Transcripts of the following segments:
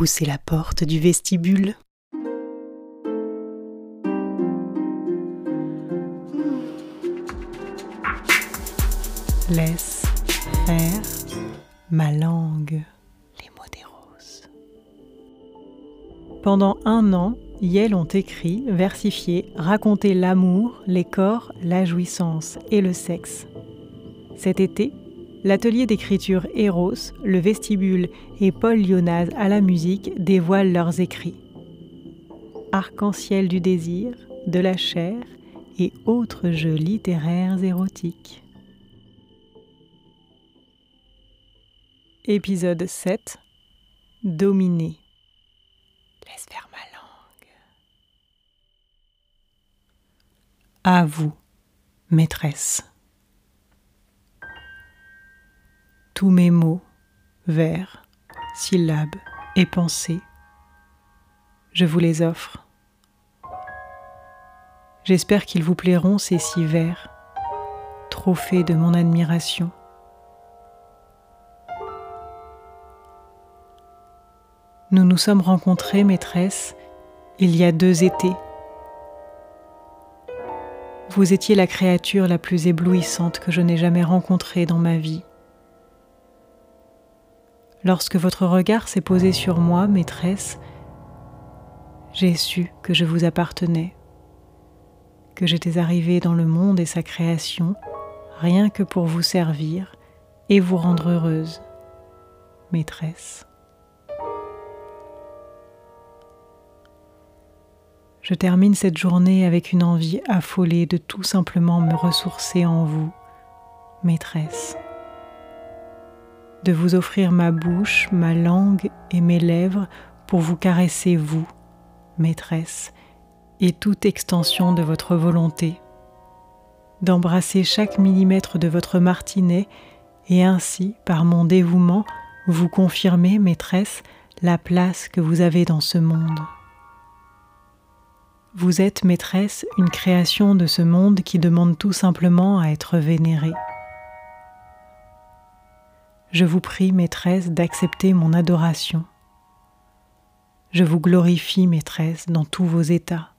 Poussez la porte du vestibule. Laisse faire ma langue. Les mots des roses. Pendant un an, Yel ont écrit, versifié, raconté l'amour, les corps, la jouissance et le sexe. Cet été, l'atelier d'écriture Eros, le vestibule et Paul Lyonaz à la musique dévoilent leurs écrits. Arc-en-ciel du désir, de la chair et autres jeux littéraires érotiques. Épisode 7 Dominer. Laisse faire ma langue. À vous, maîtresse. Tous mes mots, vers, syllabes et pensées, je vous les offre. J'espère qu'ils vous plairont ces six vers, trophées de mon admiration. Nous nous sommes rencontrés, maîtresse, il y a deux étés. Vous étiez la créature la plus éblouissante que je n'ai jamais rencontrée dans ma vie. Lorsque votre regard s'est posé sur moi, maîtresse, j'ai su que je vous appartenais, que j'étais arrivée dans le monde et sa création rien que pour vous servir et vous rendre heureuse, maîtresse. Je termine cette journée avec une envie affolée de tout simplement me ressourcer en vous, maîtresse de vous offrir ma bouche, ma langue et mes lèvres pour vous caresser vous, maîtresse, et toute extension de votre volonté, d'embrasser chaque millimètre de votre martinet et ainsi, par mon dévouement, vous confirmer, maîtresse, la place que vous avez dans ce monde. Vous êtes, maîtresse, une création de ce monde qui demande tout simplement à être vénérée. Je vous prie, maîtresse, d'accepter mon adoration. Je vous glorifie, maîtresse, dans tous vos états.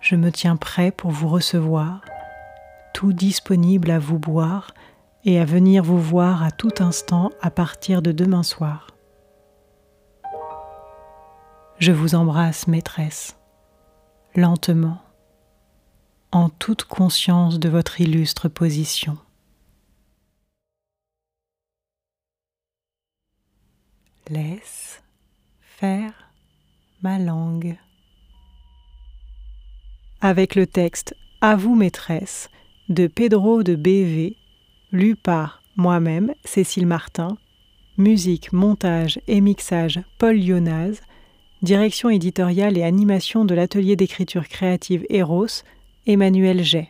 Je me tiens prêt pour vous recevoir, tout disponible à vous boire et à venir vous voir à tout instant à partir de demain soir. Je vous embrasse, maîtresse, lentement, en toute conscience de votre illustre position. Laisse faire ma langue. Avec le texte À vous maîtresse de Pedro de BV, lu par moi-même, Cécile Martin, musique, montage et mixage Paul Lyonaz, direction éditoriale et animation de l'atelier d'écriture créative Eros, Emmanuel Jay.